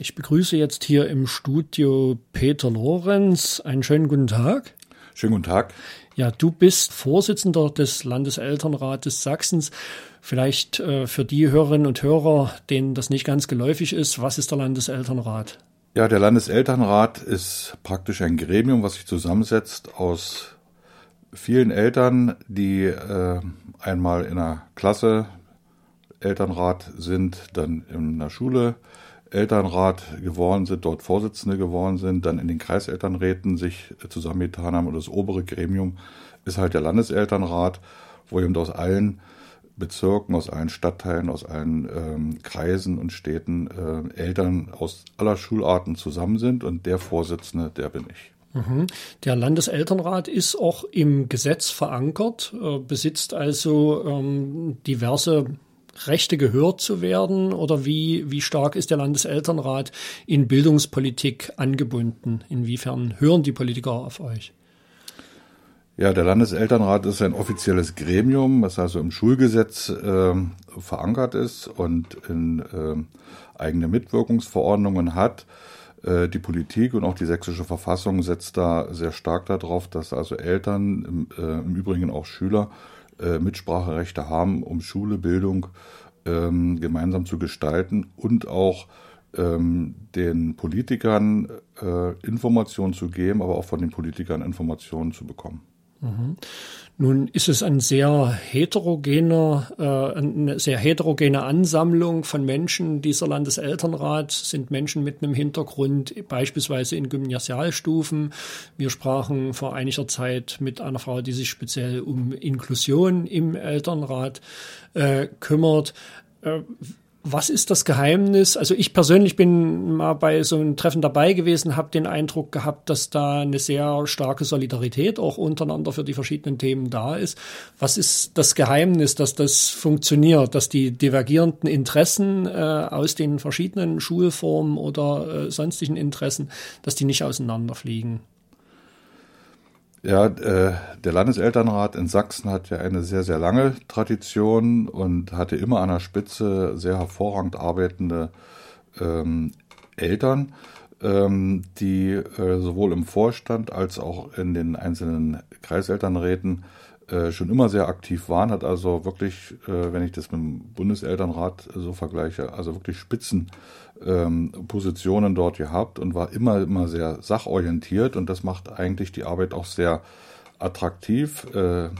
Ich begrüße jetzt hier im Studio Peter Lorenz. Einen schönen guten Tag. Schönen guten Tag. Ja, du bist Vorsitzender des Landeselternrates Sachsens. Vielleicht äh, für die Hörerinnen und Hörer, denen das nicht ganz geläufig ist, was ist der Landeselternrat? Ja, der Landeselternrat ist praktisch ein Gremium, was sich zusammensetzt aus vielen Eltern, die äh, einmal in einer Klasse Elternrat sind, dann in der Schule Elternrat geworden sind, dort Vorsitzende geworden sind, dann in den Kreiselternräten sich zusammengetan haben und das obere Gremium ist halt der Landeselternrat, wo eben aus allen Bezirken, aus allen Stadtteilen, aus allen ähm, Kreisen und Städten äh, Eltern aus aller Schularten zusammen sind und der Vorsitzende, der bin ich. Mhm. Der Landeselternrat ist auch im Gesetz verankert, äh, besitzt also ähm, diverse Rechte gehört zu werden? Oder wie, wie stark ist der Landeselternrat in Bildungspolitik angebunden? Inwiefern hören die Politiker auf euch? Ja, der Landeselternrat ist ein offizielles Gremium, das also im Schulgesetz äh, verankert ist und in äh, eigene Mitwirkungsverordnungen hat. Äh, die Politik und auch die sächsische Verfassung setzt da sehr stark darauf, dass also Eltern, im, äh, im Übrigen auch Schüler, äh, Mitspracherechte haben, um Schule, Bildung ähm, gemeinsam zu gestalten und auch ähm, den Politikern äh, Informationen zu geben, aber auch von den Politikern Informationen zu bekommen. Mhm. Nun ist es ein sehr heterogener, äh, eine sehr heterogene Ansammlung von Menschen. Dieser Landeselternrat sind Menschen mit einem Hintergrund, beispielsweise in Gymnasialstufen. Wir sprachen vor einiger Zeit mit einer Frau, die sich speziell um Inklusion im Elternrat äh, kümmert. Äh, was ist das Geheimnis? Also ich persönlich bin mal bei so einem Treffen dabei gewesen, habe den Eindruck gehabt, dass da eine sehr starke Solidarität auch untereinander für die verschiedenen Themen da ist. Was ist das Geheimnis, dass das funktioniert, dass die divergierenden Interessen äh, aus den verschiedenen Schulformen oder äh, sonstigen Interessen, dass die nicht auseinanderfliegen? Ja, äh, der Landeselternrat in Sachsen hat ja eine sehr, sehr lange Tradition und hatte immer an der Spitze sehr hervorragend arbeitende ähm, Eltern, ähm, die äh, sowohl im Vorstand als auch in den einzelnen Kreiselternräten äh, schon immer sehr aktiv waren, hat also wirklich, äh, wenn ich das mit dem Bundeselternrat so vergleiche, also wirklich Spitzenpositionen ähm, dort gehabt und war immer, immer sehr sachorientiert und das macht eigentlich die Arbeit auch sehr attraktiv, äh,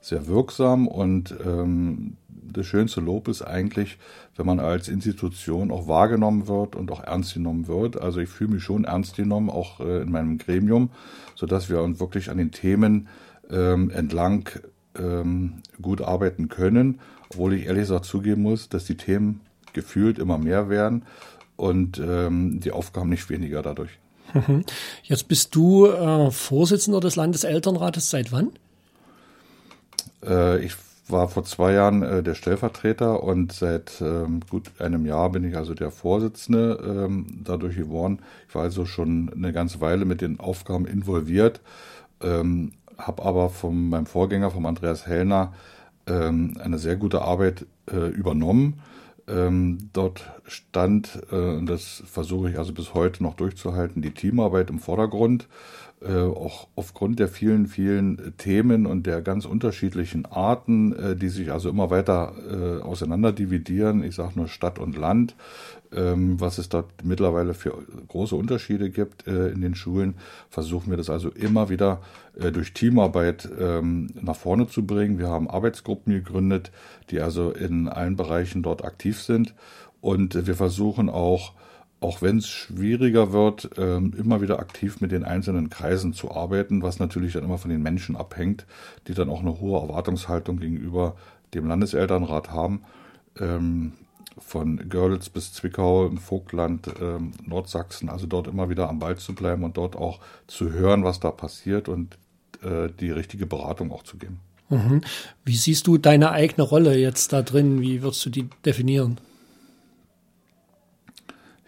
sehr wirksam und ähm, das schönste Lob ist eigentlich, wenn man als Institution auch wahrgenommen wird und auch ernst genommen wird. Also ich fühle mich schon ernst genommen, auch äh, in meinem Gremium, sodass wir uns wirklich an den Themen ähm, entlang ähm, gut arbeiten können, obwohl ich ehrlich gesagt zugeben muss, dass die Themen gefühlt immer mehr werden und ähm, die Aufgaben nicht weniger dadurch. Mhm. Jetzt bist du äh, Vorsitzender des Landeselternrates seit wann? Äh, ich war vor zwei Jahren äh, der Stellvertreter und seit ähm, gut einem Jahr bin ich also der Vorsitzende ähm, dadurch geworden. Ich war also schon eine ganze Weile mit den Aufgaben involviert. Ähm, habe aber von meinem Vorgänger, vom Andreas Hellner, ähm, eine sehr gute Arbeit äh, übernommen. Ähm, dort stand, äh, und das versuche ich also bis heute noch durchzuhalten, die Teamarbeit im Vordergrund. Äh, auch aufgrund der vielen, vielen Themen und der ganz unterschiedlichen Arten, äh, die sich also immer weiter äh, auseinander. Ich sage nur Stadt und Land, was es dort mittlerweile für große Unterschiede gibt äh, in den Schulen, versuchen wir das also immer wieder äh, durch Teamarbeit ähm, nach vorne zu bringen. Wir haben Arbeitsgruppen gegründet, die also in allen Bereichen dort aktiv sind und wir versuchen auch auch wenn es schwieriger wird, ähm, immer wieder aktiv mit den einzelnen Kreisen zu arbeiten, was natürlich dann immer von den Menschen abhängt, die dann auch eine hohe Erwartungshaltung gegenüber dem Landeselternrat haben. Von Görlitz bis Zwickau im Vogtland, ähm, Nordsachsen, also dort immer wieder am Ball zu bleiben und dort auch zu hören, was da passiert und äh, die richtige Beratung auch zu geben. Mhm. Wie siehst du deine eigene Rolle jetzt da drin? Wie würdest du die definieren?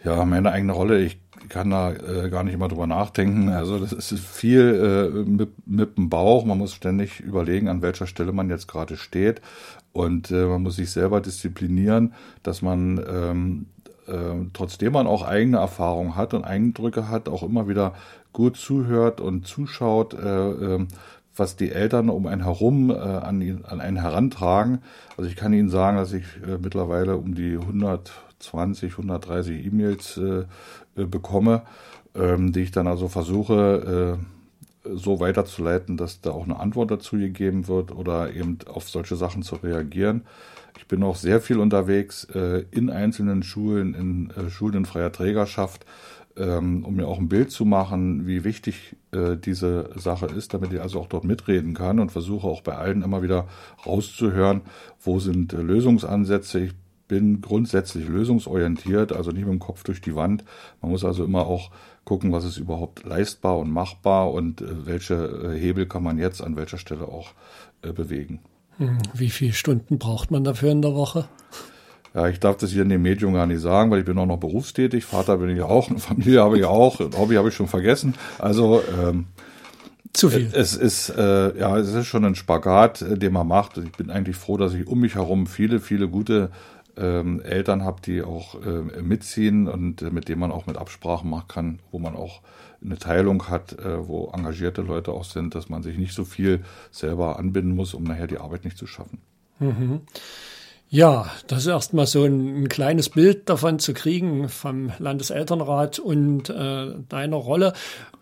Ja, meine eigene Rolle, ich kann da äh, gar nicht immer drüber nachdenken. Also das ist viel äh, mit, mit dem Bauch. Man muss ständig überlegen, an welcher Stelle man jetzt gerade steht. Und äh, man muss sich selber disziplinieren, dass man ähm, äh, trotzdem man auch eigene Erfahrungen hat und Eindrücke hat, auch immer wieder gut zuhört und zuschaut, äh, äh, was die Eltern um einen herum äh, an, ihn, an einen herantragen. Also ich kann Ihnen sagen, dass ich äh, mittlerweile um die 120, 130 E-Mails äh, äh, bekomme, ähm, die ich dann also versuche äh, so weiterzuleiten, dass da auch eine Antwort dazu gegeben wird oder eben auf solche Sachen zu reagieren. Ich bin auch sehr viel unterwegs äh, in einzelnen Schulen, in äh, Schulen in freier Trägerschaft, ähm, um mir auch ein Bild zu machen, wie wichtig äh, diese Sache ist, damit ich also auch dort mitreden kann und versuche auch bei allen immer wieder rauszuhören, wo sind äh, Lösungsansätze. Ich bin grundsätzlich lösungsorientiert, also nicht mit dem Kopf durch die Wand. Man muss also immer auch gucken, was ist überhaupt leistbar und machbar und äh, welche äh, Hebel kann man jetzt an welcher Stelle auch äh, bewegen. Hm, wie viele Stunden braucht man dafür in der Woche? Ja, ich darf das hier in dem Medium gar nicht sagen, weil ich bin auch noch berufstätig. Vater bin ich auch, eine Familie habe ich auch, ein Hobby habe ich schon vergessen. Also ähm, zu viel. Es ist äh, ja, es ist schon ein Spagat, den man macht. Ich bin eigentlich froh, dass ich um mich herum viele, viele gute ähm, Eltern habe, die auch äh, mitziehen und äh, mit denen man auch mit Absprachen machen kann, wo man auch eine Teilung hat, äh, wo engagierte Leute auch sind, dass man sich nicht so viel selber anbinden muss, um nachher die Arbeit nicht zu schaffen. Mhm. Ja, das ist erstmal so ein, ein, kleines Bild davon zu kriegen vom Landeselternrat und äh, deiner Rolle.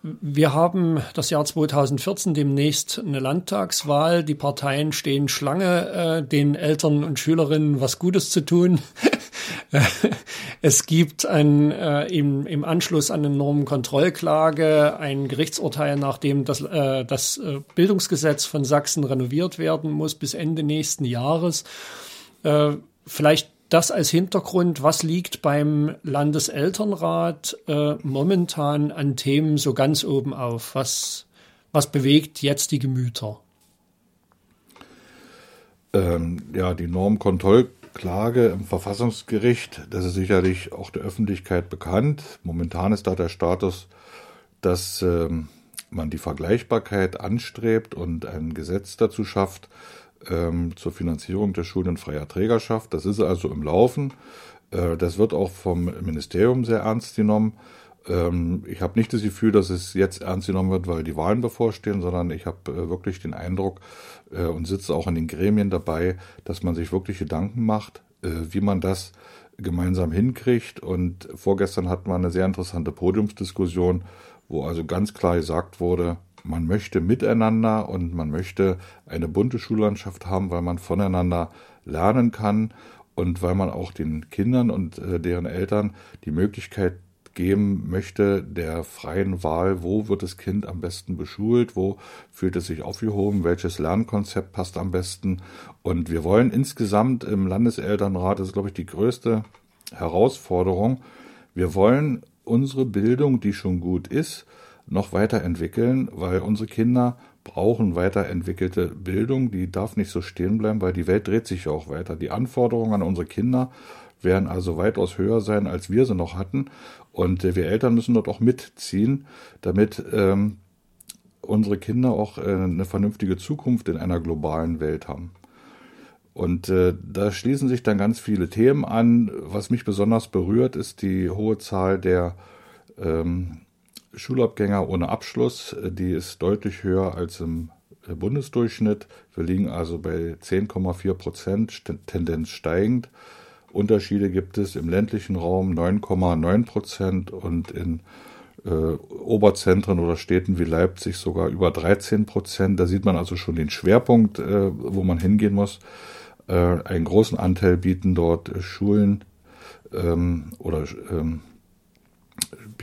Wir haben das Jahr 2014 demnächst eine Landtagswahl. Die Parteien stehen Schlange, äh, den Eltern und Schülerinnen was Gutes zu tun. es gibt ein, äh, im, im Anschluss an eine Normenkontrollklage ein Gerichtsurteil, nachdem das, äh, das äh, Bildungsgesetz von Sachsen renoviert werden muss bis Ende nächsten Jahres. Äh, vielleicht das als Hintergrund, was liegt beim Landeselternrat äh, momentan an Themen so ganz oben auf? Was, was bewegt jetzt die Gemüter? Ähm, ja, die Normkontrollklage im Verfassungsgericht, das ist sicherlich auch der Öffentlichkeit bekannt. Momentan ist da der Status, dass ähm, man die Vergleichbarkeit anstrebt und ein Gesetz dazu schafft, ähm, zur Finanzierung der Schulen in freier Trägerschaft. Das ist also im Laufen. Äh, das wird auch vom Ministerium sehr ernst genommen. Ähm, ich habe nicht das Gefühl, dass es jetzt ernst genommen wird, weil die Wahlen bevorstehen, sondern ich habe äh, wirklich den Eindruck äh, und sitze auch in den Gremien dabei, dass man sich wirklich Gedanken macht, äh, wie man das gemeinsam hinkriegt. Und vorgestern hatten wir eine sehr interessante Podiumsdiskussion, wo also ganz klar gesagt wurde, man möchte miteinander und man möchte eine bunte Schullandschaft haben, weil man voneinander lernen kann und weil man auch den Kindern und äh, deren Eltern die Möglichkeit geben möchte der freien Wahl, wo wird das Kind am besten beschult, wo fühlt es sich aufgehoben, welches Lernkonzept passt am besten. Und wir wollen insgesamt im Landeselternrat, das ist glaube ich die größte Herausforderung, wir wollen unsere Bildung, die schon gut ist, noch weiterentwickeln, weil unsere Kinder brauchen weiterentwickelte Bildung, die darf nicht so stehen bleiben, weil die Welt dreht sich ja auch weiter. Die Anforderungen an unsere Kinder werden also weitaus höher sein, als wir sie noch hatten. Und äh, wir Eltern müssen dort auch mitziehen, damit ähm, unsere Kinder auch äh, eine vernünftige Zukunft in einer globalen Welt haben. Und äh, da schließen sich dann ganz viele Themen an. Was mich besonders berührt, ist die hohe Zahl der ähm, Schulabgänger ohne Abschluss, die ist deutlich höher als im Bundesdurchschnitt. Wir liegen also bei 10,4 Prozent, Tendenz steigend. Unterschiede gibt es im ländlichen Raum 9,9 Prozent und in äh, Oberzentren oder Städten wie Leipzig sogar über 13 Prozent. Da sieht man also schon den Schwerpunkt, äh, wo man hingehen muss. Äh, einen großen Anteil bieten dort Schulen ähm, oder ähm,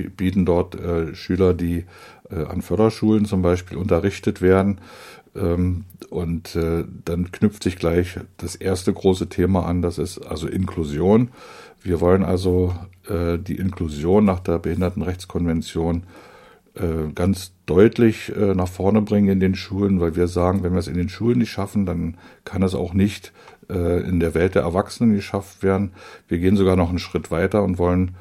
bieten dort äh, Schüler, die äh, an Förderschulen zum Beispiel unterrichtet werden. Ähm, und äh, dann knüpft sich gleich das erste große Thema an, das ist also Inklusion. Wir wollen also äh, die Inklusion nach der Behindertenrechtskonvention äh, ganz deutlich äh, nach vorne bringen in den Schulen, weil wir sagen, wenn wir es in den Schulen nicht schaffen, dann kann es auch nicht in der Welt der Erwachsenen geschafft werden. Wir gehen sogar noch einen Schritt weiter und wollen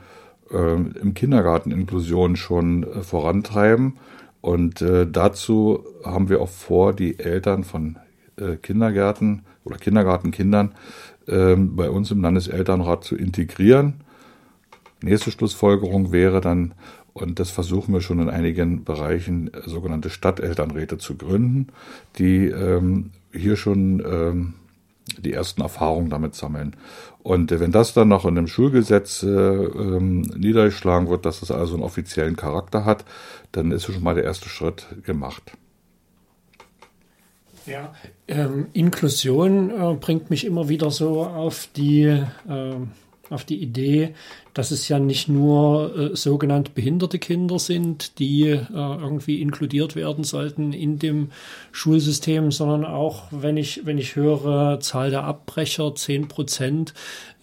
im Kindergarten Inklusion schon äh, vorantreiben. Und äh, dazu haben wir auch vor, die Eltern von äh, Kindergärten oder Kindergartenkindern äh, bei uns im Landeselternrat zu integrieren. Nächste Schlussfolgerung wäre dann, und das versuchen wir schon in einigen Bereichen, sogenannte Stadtelternräte zu gründen, die ähm, hier schon ähm, die ersten Erfahrungen damit sammeln. Und äh, wenn das dann noch in einem Schulgesetz äh, ähm, niedergeschlagen wird, dass es also einen offiziellen Charakter hat, dann ist schon mal der erste Schritt gemacht. Ja, ähm, Inklusion äh, bringt mich immer wieder so auf die, äh, auf die Idee, dass es ja nicht nur äh, sogenannt behinderte Kinder sind, die äh, irgendwie inkludiert werden sollten in dem Schulsystem, sondern auch, wenn ich, wenn ich höre, Zahl der Abbrecher, zehn Prozent,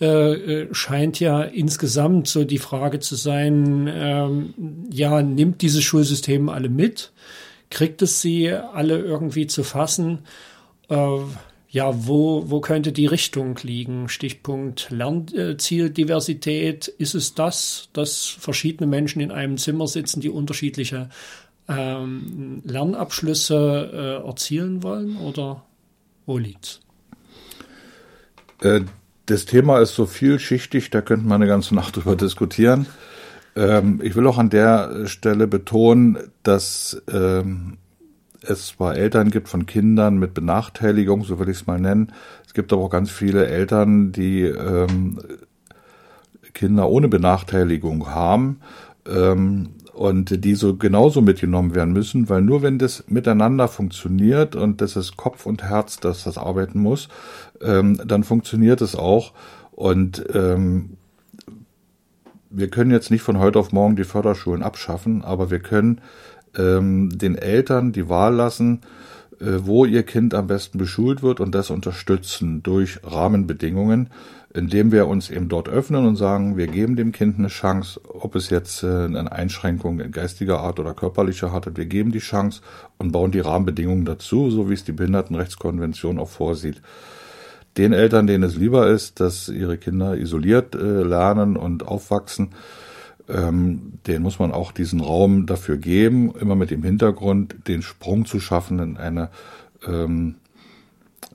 äh, äh, scheint ja insgesamt so die Frage zu sein, ähm, ja, nimmt dieses Schulsystem alle mit? kriegt es sie alle irgendwie zu fassen? Äh, ja, wo, wo könnte die Richtung liegen? Stichpunkt Lernzieldiversität. Ist es das, dass verschiedene Menschen in einem Zimmer sitzen, die unterschiedliche ähm, Lernabschlüsse äh, erzielen wollen? Oder wo liegt's? Äh, das Thema ist so vielschichtig, da könnte man eine ganze Nacht drüber diskutieren. Ähm, ich will auch an der Stelle betonen, dass ähm, es zwar Eltern gibt von Kindern mit Benachteiligung, so will ich es mal nennen. Es gibt aber auch ganz viele Eltern, die ähm, Kinder ohne Benachteiligung haben ähm, und die so genauso mitgenommen werden müssen, weil nur wenn das miteinander funktioniert und das ist Kopf und Herz, dass das arbeiten muss, ähm, dann funktioniert es auch. Und ähm, wir können jetzt nicht von heute auf morgen die Förderschulen abschaffen, aber wir können ähm, den Eltern die Wahl lassen, äh, wo ihr Kind am besten beschult wird und das unterstützen durch Rahmenbedingungen, indem wir uns eben dort öffnen und sagen, wir geben dem Kind eine Chance, ob es jetzt äh, eine Einschränkung in geistiger Art oder körperlicher hat, wir geben die Chance und bauen die Rahmenbedingungen dazu, so wie es die Behindertenrechtskonvention auch vorsieht. Den Eltern, denen es lieber ist, dass ihre Kinder isoliert äh, lernen und aufwachsen, ähm, denen muss man auch diesen Raum dafür geben, immer mit dem Hintergrund, den Sprung zu schaffen in eine ähm,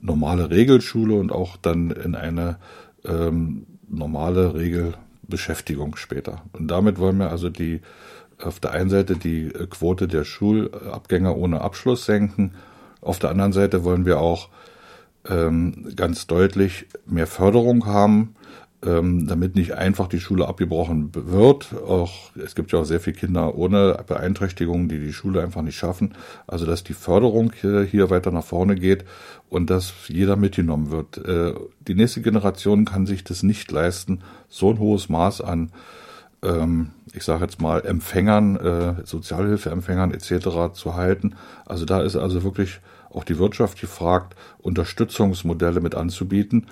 normale Regelschule und auch dann in eine ähm, normale Regelbeschäftigung später. Und damit wollen wir also die auf der einen Seite die Quote der Schulabgänger ohne Abschluss senken, auf der anderen Seite wollen wir auch ähm, ganz deutlich mehr Förderung haben, ähm, damit nicht einfach die Schule abgebrochen wird. Auch es gibt ja auch sehr viele Kinder ohne Beeinträchtigungen, die die Schule einfach nicht schaffen. Also dass die Förderung hier, weiter nach vorne geht und dass jeder mitgenommen wird. Äh, die nächste Generation kann sich das nicht leisten, so ein hohes Maß an ähm, ich sage jetzt mal, Empfängern, äh, Sozialhilfeempfängern etc. zu halten. Also da ist also wirklich auch die Wirtschaft gefragt, Unterstützungsmodelle mit anzubieten,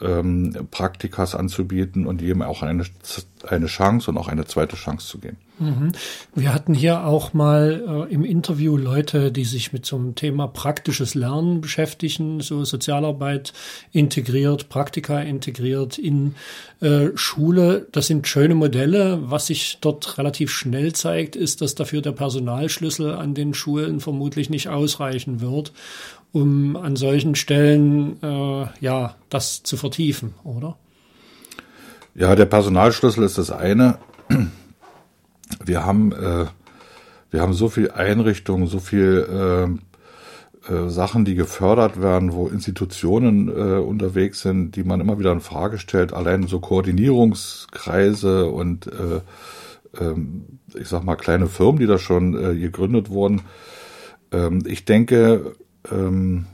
ähm, Praktikas anzubieten und jedem auch eine, eine Chance und auch eine zweite Chance zu geben. Mhm. Wir hatten hier auch mal äh, im Interview Leute, die sich mit so einem Thema praktisches Lernen beschäftigen, so Sozialarbeit integriert, Praktika integriert in äh, Schule. Das sind schöne Modelle. Was sich dort relativ schnell zeigt, ist, dass dafür der Personalschlüssel an den Schulen vermutlich nicht ausreichen wird, um an solchen Stellen äh, ja das zu vertiefen, oder? Ja, der Personalschlüssel ist das eine wir haben, äh, wir haben so viel Einrichtungen, so viel äh, äh, Sachen, die gefördert werden, wo Institutionen äh, unterwegs sind, die man immer wieder in Frage stellt. Allein so Koordinierungskreise und äh, äh, ich sag mal kleine Firmen, die da schon äh, gegründet wurden. Ähm, ich denke, ähm,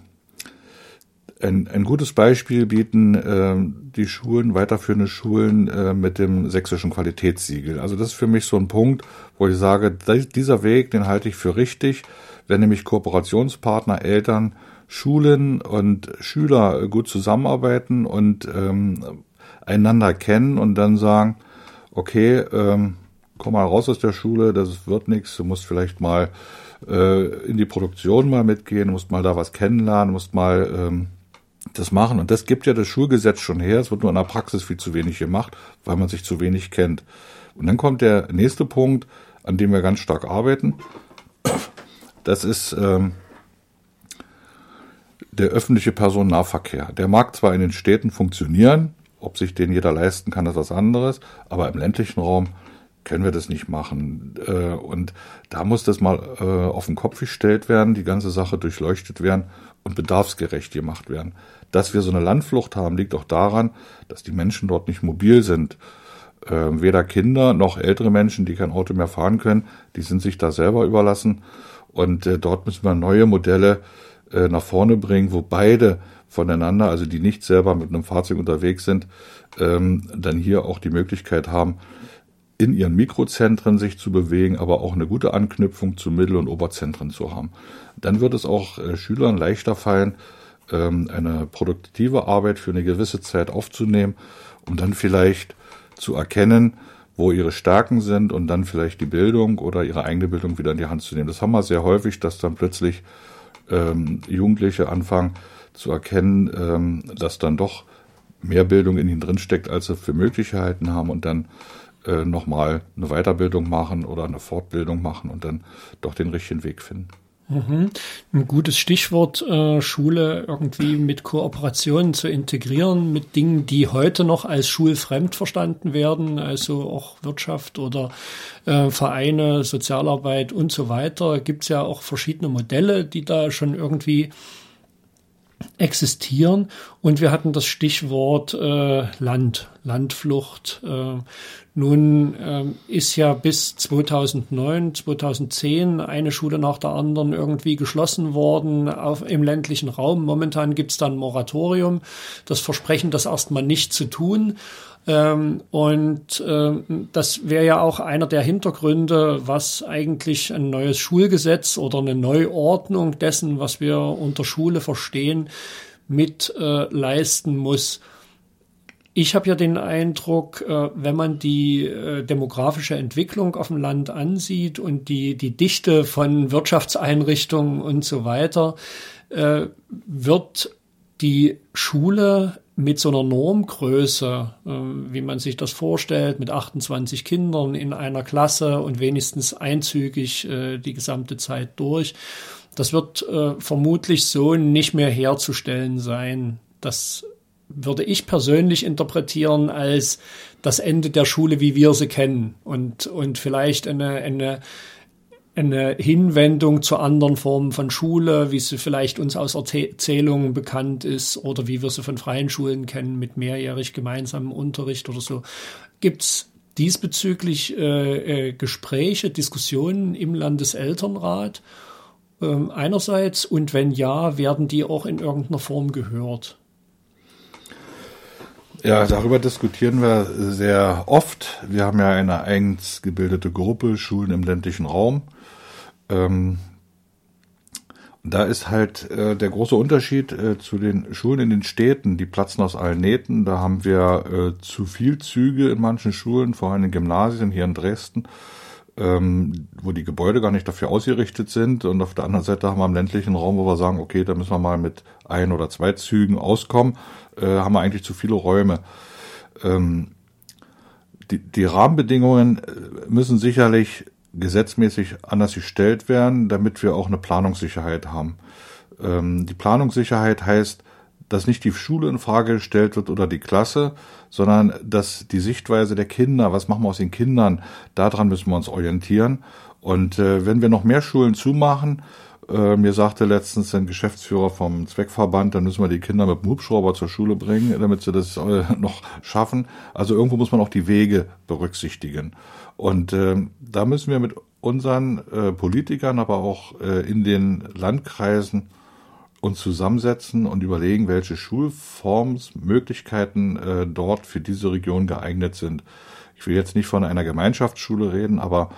ein, ein gutes Beispiel bieten äh, die Schulen, weiterführende Schulen äh, mit dem sächsischen Qualitätssiegel. Also das ist für mich so ein Punkt, wo ich sage, dieser Weg, den halte ich für richtig, wenn nämlich Kooperationspartner, Eltern, Schulen und Schüler gut zusammenarbeiten und ähm, einander kennen und dann sagen, okay, ähm, komm mal raus aus der Schule, das wird nichts, du musst vielleicht mal äh, in die Produktion mal mitgehen, musst mal da was kennenlernen, musst mal ähm, das machen. Und das gibt ja das Schulgesetz schon her. Es wird nur in der Praxis viel zu wenig gemacht, weil man sich zu wenig kennt. Und dann kommt der nächste Punkt, an dem wir ganz stark arbeiten. Das ist ähm, der öffentliche Personennahverkehr. Der mag zwar in den Städten funktionieren, Ob sich den jeder leisten kann, ist was anderes. Aber im ländlichen Raum können wir das nicht machen. Äh, und da muss das mal äh, auf den Kopf gestellt werden, die ganze Sache durchleuchtet werden und bedarfsgerecht gemacht werden. Dass wir so eine Landflucht haben, liegt auch daran, dass die Menschen dort nicht mobil sind. Ähm, weder Kinder noch ältere Menschen, die kein Auto mehr fahren können, die sind sich da selber überlassen. Und äh, dort müssen wir neue Modelle nach vorne bringen, wo beide voneinander, also die nicht selber mit einem Fahrzeug unterwegs sind, ähm, dann hier auch die Möglichkeit haben, in ihren Mikrozentren sich zu bewegen, aber auch eine gute Anknüpfung zu Mittel- und Oberzentren zu haben. Dann wird es auch äh, Schülern leichter fallen, eine produktive Arbeit für eine gewisse Zeit aufzunehmen, um dann vielleicht zu erkennen, wo ihre Stärken sind und dann vielleicht die Bildung oder ihre eigene Bildung wieder in die Hand zu nehmen. Das haben wir sehr häufig, dass dann plötzlich ähm, Jugendliche anfangen zu erkennen, ähm, dass dann doch mehr Bildung in ihnen drinsteckt, als sie für möglich gehalten haben und dann äh, nochmal eine Weiterbildung machen oder eine Fortbildung machen und dann doch den richtigen Weg finden. Mhm. Ein gutes Stichwort, äh, Schule irgendwie mit Kooperationen zu integrieren, mit Dingen, die heute noch als schulfremd verstanden werden, also auch Wirtschaft oder äh, Vereine, Sozialarbeit und so weiter. Gibt es ja auch verschiedene Modelle, die da schon irgendwie existieren. Und wir hatten das Stichwort äh, Land, Landflucht. Äh, nun äh, ist ja bis 2009, 2010 eine Schule nach der anderen irgendwie geschlossen worden auf, im ländlichen Raum. Momentan gibt es dann ein Moratorium. Das Versprechen, das erstmal nicht zu tun. Ähm, und äh, das wäre ja auch einer der Hintergründe, was eigentlich ein neues Schulgesetz oder eine Neuordnung dessen, was wir unter Schule verstehen, mit äh, leisten muss. Ich habe ja den Eindruck, äh, wenn man die äh, demografische Entwicklung auf dem Land ansieht und die, die Dichte von Wirtschaftseinrichtungen und so weiter, äh, wird die Schule mit so einer Normgröße, wie man sich das vorstellt, mit 28 Kindern in einer Klasse und wenigstens einzügig die gesamte Zeit durch, das wird vermutlich so nicht mehr herzustellen sein. Das würde ich persönlich interpretieren als das Ende der Schule, wie wir sie kennen und, und vielleicht eine, eine eine Hinwendung zu anderen Formen von Schule, wie sie vielleicht uns aus Erzählungen bekannt ist oder wie wir sie von freien Schulen kennen mit mehrjährig gemeinsamem Unterricht oder so. Gibt's diesbezüglich äh, äh, Gespräche, Diskussionen im Landeselternrat äh, einerseits und wenn ja, werden die auch in irgendeiner Form gehört? Ja, darüber diskutieren wir sehr oft. Wir haben ja eine eigens gebildete Gruppe Schulen im ländlichen Raum ähm, da ist halt äh, der große Unterschied äh, zu den Schulen in den Städten, die platzen aus allen Nähten. Da haben wir äh, zu viel Züge in manchen Schulen, vor allem in Gymnasien hier in Dresden, ähm, wo die Gebäude gar nicht dafür ausgerichtet sind. Und auf der anderen Seite haben wir im ländlichen Raum, wo wir sagen, okay, da müssen wir mal mit ein oder zwei Zügen auskommen, äh, haben wir eigentlich zu viele Räume. Ähm, die, die Rahmenbedingungen äh, müssen sicherlich gesetzmäßig anders gestellt werden, damit wir auch eine Planungssicherheit haben. Ähm, die Planungssicherheit heißt, dass nicht die Schule in Frage gestellt wird oder die Klasse, sondern dass die Sichtweise der Kinder, was machen wir aus den Kindern, daran müssen wir uns orientieren. Und äh, wenn wir noch mehr Schulen zumachen, äh, mir sagte letztens ein Geschäftsführer vom Zweckverband, dann müssen wir die Kinder mit dem Hubschrauber zur Schule bringen, damit sie das äh, noch schaffen. Also irgendwo muss man auch die Wege berücksichtigen. Und äh, da müssen wir mit unseren äh, Politikern, aber auch äh, in den Landkreisen uns zusammensetzen und überlegen, welche Schulformsmöglichkeiten äh, dort für diese Region geeignet sind. Ich will jetzt nicht von einer Gemeinschaftsschule reden, aber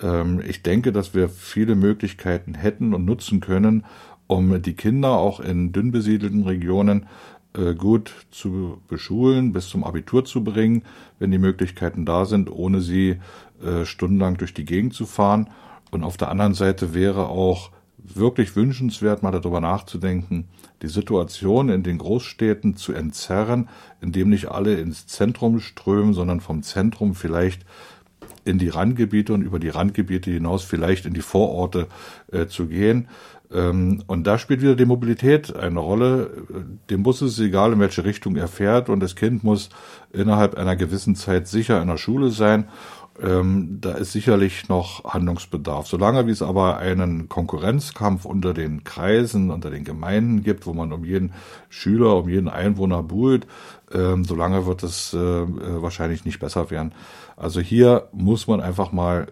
ähm, ich denke, dass wir viele Möglichkeiten hätten und nutzen können, um die Kinder auch in dünn besiedelten Regionen äh, gut zu beschulen, bis zum Abitur zu bringen, wenn die Möglichkeiten da sind, ohne sie äh, stundenlang durch die Gegend zu fahren. Und auf der anderen Seite wäre auch wirklich wünschenswert, mal darüber nachzudenken, die Situation in den Großstädten zu entzerren, indem nicht alle ins Zentrum strömen, sondern vom Zentrum vielleicht in die Randgebiete und über die Randgebiete hinaus vielleicht in die Vororte äh, zu gehen. Ähm, und da spielt wieder die Mobilität eine Rolle. Dem Bus ist es egal, in welche Richtung er fährt und das Kind muss innerhalb einer gewissen Zeit sicher in der Schule sein. Ähm, da ist sicherlich noch Handlungsbedarf. Solange wie es aber einen Konkurrenzkampf unter den Kreisen, unter den Gemeinden gibt, wo man um jeden Schüler, um jeden Einwohner buhlt, ähm, solange wird es äh, äh wahrscheinlich nicht besser werden. Also hier muss man einfach mal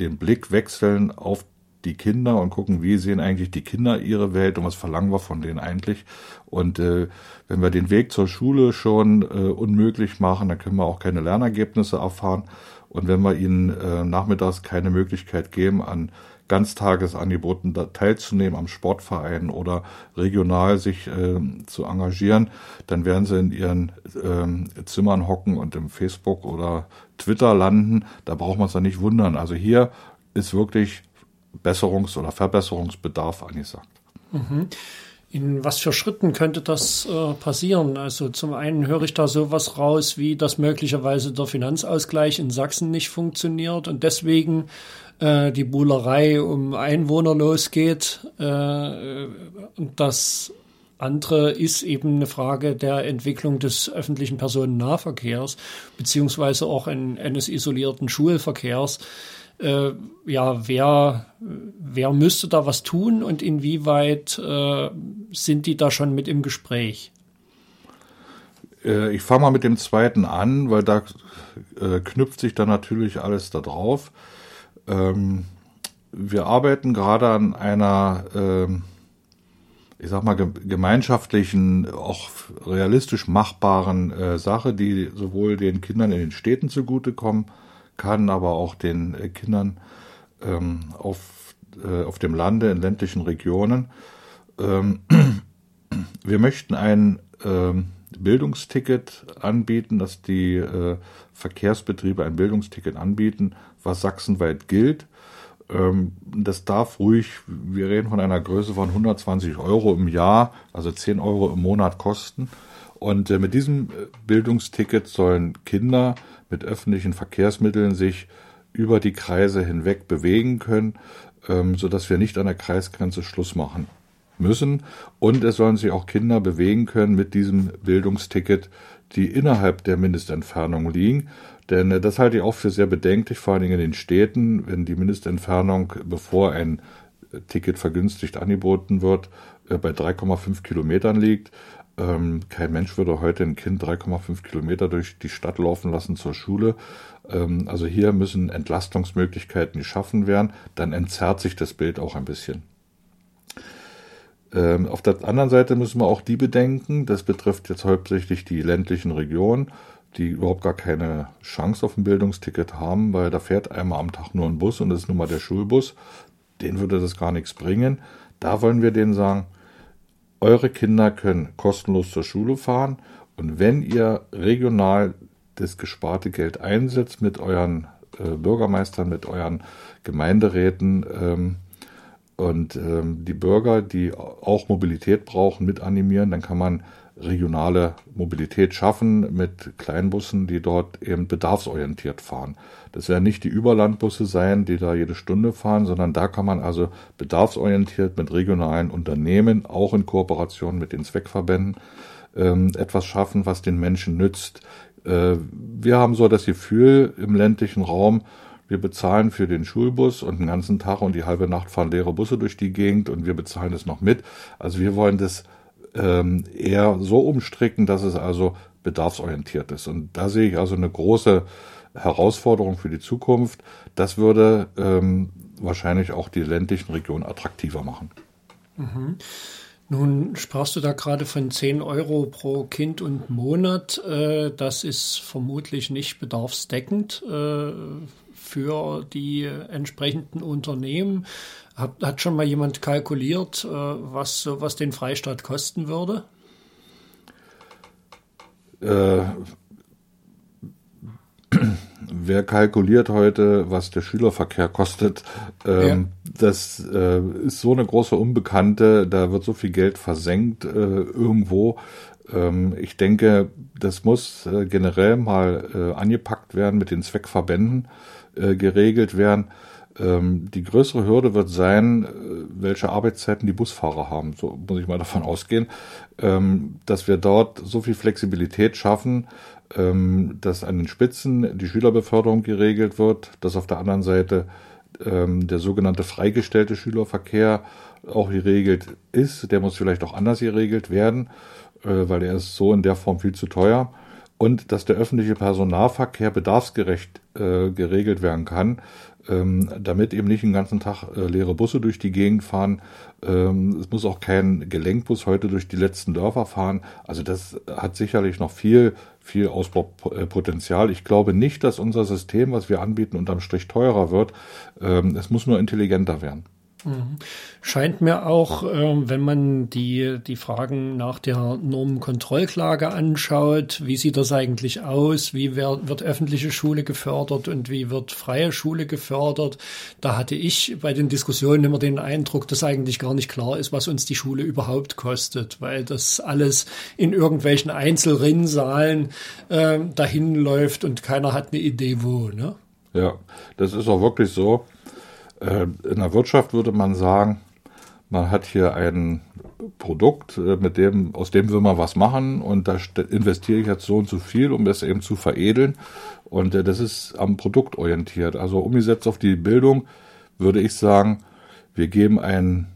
den Blick wechseln auf die Kinder und gucken, wie sehen eigentlich die Kinder ihre Welt und was verlangen wir von denen eigentlich. Und äh, wenn wir den Weg zur Schule schon äh, unmöglich machen, dann können wir auch keine Lernergebnisse erfahren. Und wenn wir ihnen äh, nachmittags keine Möglichkeit geben, an Ganztagesangeboten teilzunehmen, am Sportverein oder regional sich äh, zu engagieren, dann werden sie in ihren äh, Zimmern hocken und im Facebook oder Twitter landen. Da braucht man es dann nicht wundern. Also hier ist wirklich Besserungs- oder Verbesserungsbedarf angesagt. Mhm. In was für Schritten könnte das äh, passieren? Also zum einen höre ich da sowas raus, wie dass möglicherweise der Finanzausgleich in Sachsen nicht funktioniert und deswegen äh, die Buhlerei um Einwohner losgeht. Äh, und das andere ist eben eine Frage der Entwicklung des öffentlichen Personennahverkehrs beziehungsweise auch in, eines isolierten Schulverkehrs äh, ja, wer, wer müsste da was tun und inwieweit äh, sind die da schon mit im Gespräch? Äh, ich fange mal mit dem zweiten an, weil da äh, knüpft sich dann natürlich alles da drauf. Ähm, wir arbeiten gerade an einer, ähm, ich sag mal, gemeinschaftlichen, auch realistisch machbaren äh, Sache, die sowohl den Kindern in den Städten zugutekommen, kann, aber auch den äh, Kindern ähm, auf, äh, auf dem Lande, in ländlichen Regionen. Ähm, wir möchten ein ähm, Bildungsticket anbieten, dass die äh, Verkehrsbetriebe ein Bildungsticket anbieten, was sachsenweit gilt. Ähm, das darf ruhig, wir reden von einer Größe von 120 Euro im Jahr, also 10 Euro im Monat kosten. Und äh, mit diesem äh, Bildungsticket sollen Kinder mit öffentlichen Verkehrsmitteln sich über die Kreise hinweg bewegen können, ähm, sodass wir nicht an der Kreisgrenze Schluss machen müssen. Und es sollen sich auch Kinder bewegen können mit diesem Bildungsticket, die innerhalb der Mindestentfernung liegen. Denn äh, das halte ich auch für sehr bedenklich, vor allen Dingen in den Städten, wenn die Mindestentfernung, bevor ein Ticket vergünstigt angeboten wird, äh, bei 3,5 Kilometern liegt. Ähm, kein Mensch würde heute ein Kind 3,5 Kilometer durch die Stadt laufen lassen zur Schule. Ähm, also hier müssen Entlastungsmöglichkeiten geschaffen werden. Dann entzerrt sich das Bild auch ein bisschen. Ähm, auf der anderen Seite müssen wir auch die bedenken. Das betrifft jetzt hauptsächlich die ländlichen Regionen, die überhaupt gar keine Chance auf ein Bildungsticket haben, weil da fährt einmal am Tag nur ein Bus und das ist nun mal der Schulbus. Den würde das gar nichts bringen. Da wollen wir denen sagen, eure Kinder können kostenlos zur Schule fahren. Und wenn ihr regional das gesparte Geld einsetzt mit euren äh, Bürgermeistern, mit euren Gemeinderäten ähm, und ähm, die Bürger, die auch Mobilität brauchen, mit animieren, dann kann man regionale Mobilität schaffen mit Kleinbussen, die dort eben bedarfsorientiert fahren. Das werden nicht die Überlandbusse sein, die da jede Stunde fahren, sondern da kann man also bedarfsorientiert mit regionalen Unternehmen, auch in Kooperation mit den Zweckverbänden, ähm, etwas schaffen, was den Menschen nützt. Äh, wir haben so das Gefühl im ländlichen Raum, wir bezahlen für den Schulbus und den ganzen Tag und die halbe Nacht fahren leere Busse durch die Gegend und wir bezahlen das noch mit. Also wir wollen das ähm, eher so umstricken, dass es also bedarfsorientiert ist. Und da sehe ich also eine große Herausforderung für die Zukunft. Das würde ähm, wahrscheinlich auch die ländlichen Regionen attraktiver machen. Mhm. Nun sprachst du da gerade von 10 Euro pro Kind und Monat. Äh, das ist vermutlich nicht bedarfsdeckend äh, für die entsprechenden Unternehmen. Hat, hat schon mal jemand kalkuliert, äh, was sowas den Freistaat kosten würde? Äh, wer kalkuliert heute, was der Schülerverkehr kostet? Ähm, ja. Das äh, ist so eine große Unbekannte, da wird so viel Geld versenkt äh, irgendwo. Ähm, ich denke, das muss äh, generell mal äh, angepackt werden, mit den Zweckverbänden äh, geregelt werden. Ähm, die größere Hürde wird sein, äh, welche Arbeitszeiten die Busfahrer haben. So muss ich mal davon ausgehen, ähm, dass wir dort so viel Flexibilität schaffen, ähm, dass an den Spitzen die Schülerbeförderung geregelt wird, dass auf der anderen Seite der sogenannte freigestellte Schülerverkehr auch geregelt ist. Der muss vielleicht auch anders geregelt werden, äh, weil er ist so in der Form viel zu teuer. Und dass der öffentliche Personennahverkehr bedarfsgerecht äh, geregelt werden kann, ähm, damit eben nicht den ganzen Tag äh, leere Busse durch die Gegend fahren. Ähm, es muss auch kein Gelenkbus heute durch die letzten Dörfer fahren. Also das hat sicherlich noch viel, viel Ausbaupotenzial. Ich glaube nicht, dass unser System, was wir anbieten, unterm Strich teurer wird. Ähm, es muss nur intelligenter werden. Mhm. Scheint mir auch, äh, wenn man die, die Fragen nach der Normenkontrollklage anschaut, wie sieht das eigentlich aus? Wie wird, wird öffentliche Schule gefördert und wie wird freie Schule gefördert? Da hatte ich bei den Diskussionen immer den Eindruck, dass eigentlich gar nicht klar ist, was uns die Schule überhaupt kostet, weil das alles in irgendwelchen Einzelrinnsalen äh, dahin läuft und keiner hat eine Idee, wo. Ne? Ja, das ist auch wirklich so. Äh, in der Wirtschaft würde man sagen, man hat hier ein Produkt, äh, mit dem, aus dem will man was machen und da investiere ich jetzt so und so viel, um das eben zu veredeln. Und äh, das ist am Produkt orientiert. Also umgesetzt auf die Bildung würde ich sagen, wir geben einen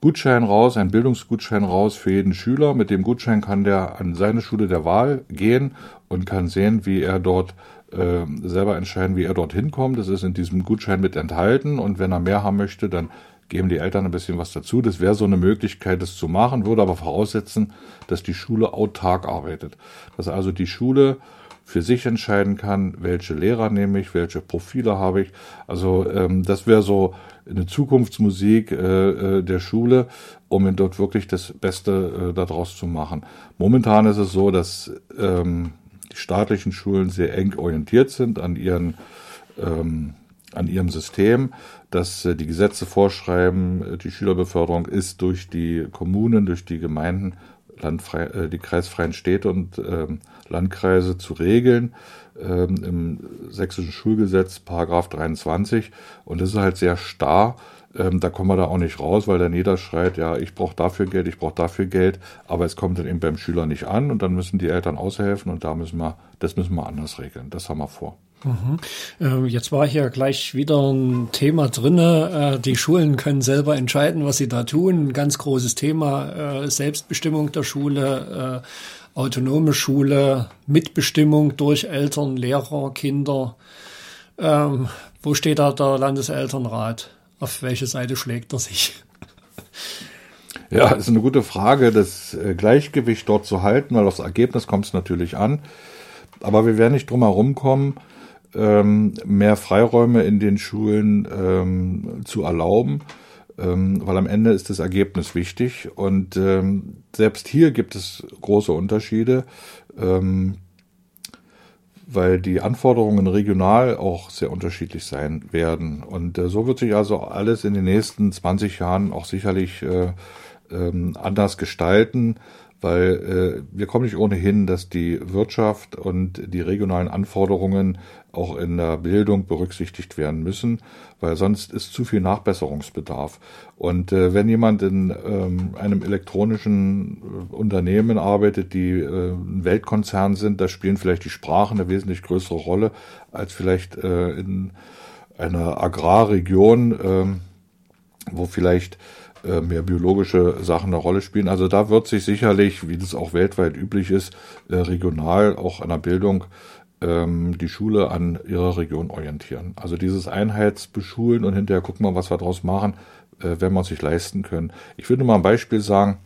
Gutschein raus, einen Bildungsgutschein raus für jeden Schüler. Mit dem Gutschein kann der an seine Schule der Wahl gehen und kann sehen, wie er dort äh, selber entscheiden, wie er dorthin kommt. Das ist in diesem Gutschein mit enthalten und wenn er mehr haben möchte, dann geben die Eltern ein bisschen was dazu. Das wäre so eine Möglichkeit, das zu machen, würde aber voraussetzen, dass die Schule autark arbeitet. Dass also die Schule für sich entscheiden kann, welche Lehrer nehme ich, welche Profile habe ich. Also ähm, das wäre so eine Zukunftsmusik äh, äh, der Schule, um dort wirklich das Beste äh, daraus zu machen. Momentan ist es so, dass ähm, staatlichen Schulen sehr eng orientiert sind an ihren ähm, an ihrem System, dass äh, die Gesetze vorschreiben, äh, die Schülerbeförderung ist durch die Kommunen, durch die Gemeinden, landfrei, äh, die kreisfreien Städte und ähm, Landkreise zu regeln ähm, im sächsischen Schulgesetz, Paragraph 23. Und das ist halt sehr starr ähm, da kommen wir da auch nicht raus, weil dann jeder schreit, ja, ich brauche dafür Geld, ich brauche dafür Geld, aber es kommt dann eben beim Schüler nicht an und dann müssen die Eltern aushelfen und da müssen wir, das müssen wir anders regeln. Das haben wir vor. Mhm. Ähm, jetzt war hier gleich wieder ein Thema drinne. Äh, die Schulen können selber entscheiden, was sie da tun. Ein ganz großes Thema, äh, Selbstbestimmung der Schule, äh, autonome Schule, Mitbestimmung durch Eltern, Lehrer, Kinder. Ähm, wo steht da der Landeselternrat? Auf welche Seite schlägt er sich? Ja, ist eine gute Frage, das äh, Gleichgewicht dort zu halten, weil aufs Ergebnis kommt es natürlich an. Aber wir werden nicht drum herum kommen, ähm, mehr Freiräume in den Schulen ähm, zu erlauben, ähm, weil am Ende ist das Ergebnis wichtig. Und selbst hier gibt es große Unterschiede weil die Anforderungen regional auch sehr unterschiedlich sein werden. Und äh, so wird sich also alles in den nächsten 20 Jahren auch sicherlich äh, ähm, anders gestalten, weil äh, wir kommen nicht ohnehin, dass die Wirtschaft und die regionalen Anforderungen auch in der Bildung berücksichtigt werden müssen, weil sonst ist zu viel Nachbesserungsbedarf. Und äh, wenn jemand in ähm, einem elektronischen äh, Unternehmen arbeitet, die äh, ein Weltkonzern sind, da spielen vielleicht die Sprachen eine wesentlich größere Rolle als vielleicht äh, in einer Agrarregion, äh, wo vielleicht äh, mehr biologische Sachen eine Rolle spielen. Also da wird sich sicherlich, wie das auch weltweit üblich ist, äh, regional auch an der Bildung ähm, die Schule an ihrer Region orientieren. Also dieses Einheitsbeschulen und hinterher gucken wir, was wir daraus machen, äh, werden wir uns nicht leisten können. Ich würde mal ein Beispiel sagen.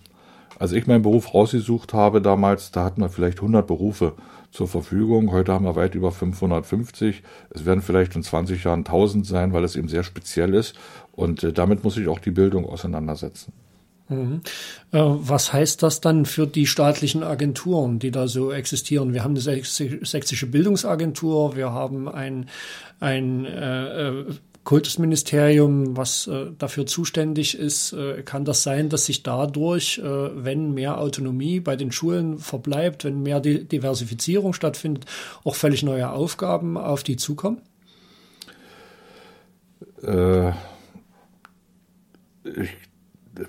Als ich meinen Beruf rausgesucht habe damals, da hatten wir vielleicht 100 Berufe zur Verfügung. Heute haben wir weit über 550. Es werden vielleicht in 20 Jahren 1000 sein, weil es eben sehr speziell ist. Und äh, damit muss sich auch die Bildung auseinandersetzen. Mhm. Äh, was heißt das dann für die staatlichen Agenturen, die da so existieren? Wir haben eine sächsische Bildungsagentur, wir haben ein, ein äh, äh, Kultusministerium, was äh, dafür zuständig ist. Äh, kann das sein, dass sich dadurch, wenn mehr Autonomie bei den Schulen verbleibt, wenn mehr Di Diversifizierung stattfindet, auch völlig neue Aufgaben auf die zukommen? Ich,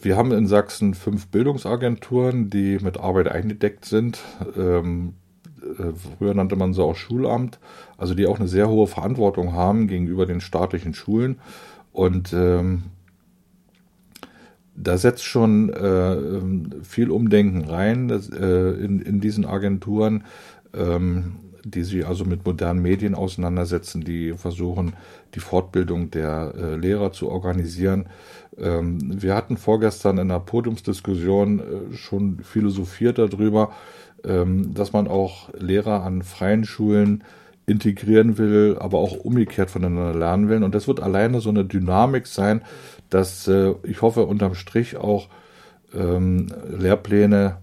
wir haben in Sachsen fünf Bildungsagenturen, die mit Arbeit eingedeckt sind. Ähm, äh, früher nannte man sie auch Schulamt, also die auch eine sehr hohe Verantwortung haben gegenüber den staatlichen Schulen. Und ähm, da setzt schon äh, viel Umdenken rein dass, äh, in, in diesen Agenturen, ähm, die sich also mit modernen Medien auseinandersetzen, die versuchen, die Fortbildung der äh, Lehrer zu organisieren. Ähm, wir hatten vorgestern in einer Podiumsdiskussion äh, schon philosophiert darüber, ähm, dass man auch Lehrer an freien Schulen integrieren will, aber auch umgekehrt voneinander lernen will. Und das wird alleine so eine Dynamik sein, dass äh, ich hoffe unterm Strich auch ähm, Lehrpläne,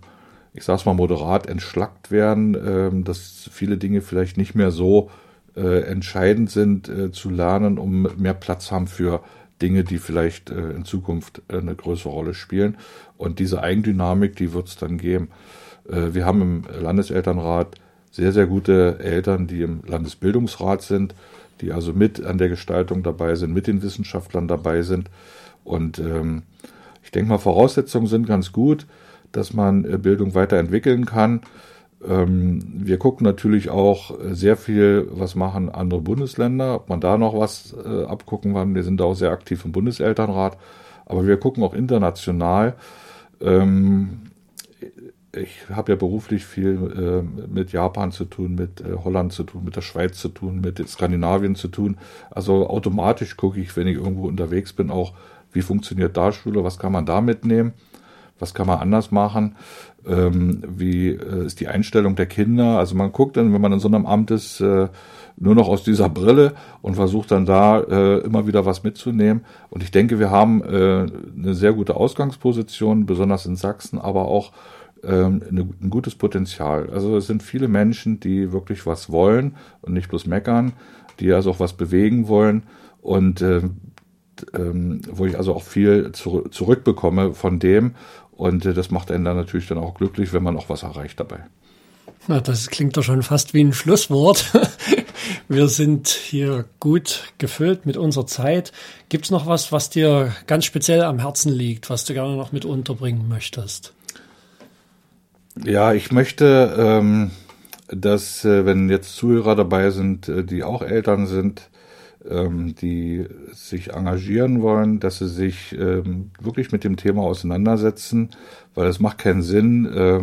ich sage es mal moderat, entschlackt werden, ähm, dass viele Dinge vielleicht nicht mehr so äh, entscheidend sind äh, zu lernen, um mehr Platz haben für Dinge, die vielleicht äh, in Zukunft äh, eine größere Rolle spielen. Und diese Eigendynamik, die wird es dann geben. Äh, wir haben im Landeselternrat sehr, sehr gute Eltern, die im Landesbildungsrat sind, die also mit an der Gestaltung dabei sind, mit den Wissenschaftlern dabei sind. Und ähm, ich denke mal, Voraussetzungen sind ganz gut, dass man äh, Bildung weiterentwickeln kann. Ähm, wir gucken natürlich auch sehr viel, was machen andere Bundesländer, ob man da noch was äh, abgucken kann. Wir sind da auch sehr aktiv im Bundeselternrat, aber wir gucken auch international. Ähm, ich habe ja beruflich viel äh, mit Japan zu tun, mit äh, Holland zu tun, mit der Schweiz zu tun, mit Skandinavien zu tun. Also automatisch gucke ich, wenn ich irgendwo unterwegs bin, auch, wie funktioniert da Schule, was kann man da mitnehmen, was kann man anders machen, ähm, wie äh, ist die Einstellung der Kinder. Also man guckt dann, wenn man in so einem Amt ist, äh, nur noch aus dieser Brille und versucht dann da äh, immer wieder was mitzunehmen. Und ich denke, wir haben äh, eine sehr gute Ausgangsposition, besonders in Sachsen, aber auch ähm, ein gutes Potenzial. Also es sind viele Menschen, die wirklich was wollen und nicht bloß meckern, die also auch was bewegen wollen und äh, ähm, wo ich also auch viel zu, zurückbekomme von dem und äh, das macht einen dann natürlich dann auch glücklich, wenn man auch was erreicht dabei. Na, das klingt doch schon fast wie ein Schlusswort. Wir sind hier gut gefüllt mit unserer Zeit. Gibt es noch was, was dir ganz speziell am Herzen liegt, was du gerne noch mit unterbringen möchtest? Ja, ich möchte, ähm, dass, äh, wenn jetzt Zuhörer dabei sind, äh, die auch Eltern sind, ähm, die sich engagieren wollen, dass sie sich ähm, wirklich mit dem Thema auseinandersetzen, weil es macht keinen Sinn, äh,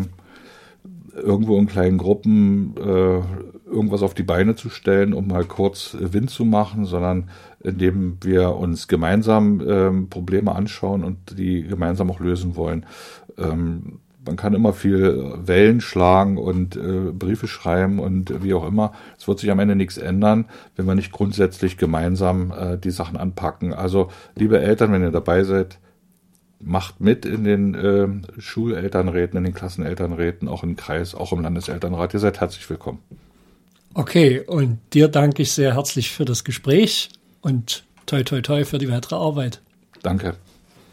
irgendwo in kleinen Gruppen äh, irgendwas auf die Beine zu stellen, um mal kurz Wind zu machen, sondern indem wir uns gemeinsam ähm, Probleme anschauen und die gemeinsam auch lösen wollen. Ähm, man kann immer viel Wellen schlagen und äh, Briefe schreiben und wie auch immer. Es wird sich am Ende nichts ändern, wenn wir nicht grundsätzlich gemeinsam äh, die Sachen anpacken. Also, liebe Eltern, wenn ihr dabei seid, macht mit in den äh, Schulelternräten, in den Klassenelternräten, auch im Kreis, auch im Landeselternrat. Ihr seid herzlich willkommen. Okay, und dir danke ich sehr herzlich für das Gespräch und toi toi toi für die weitere Arbeit. Danke.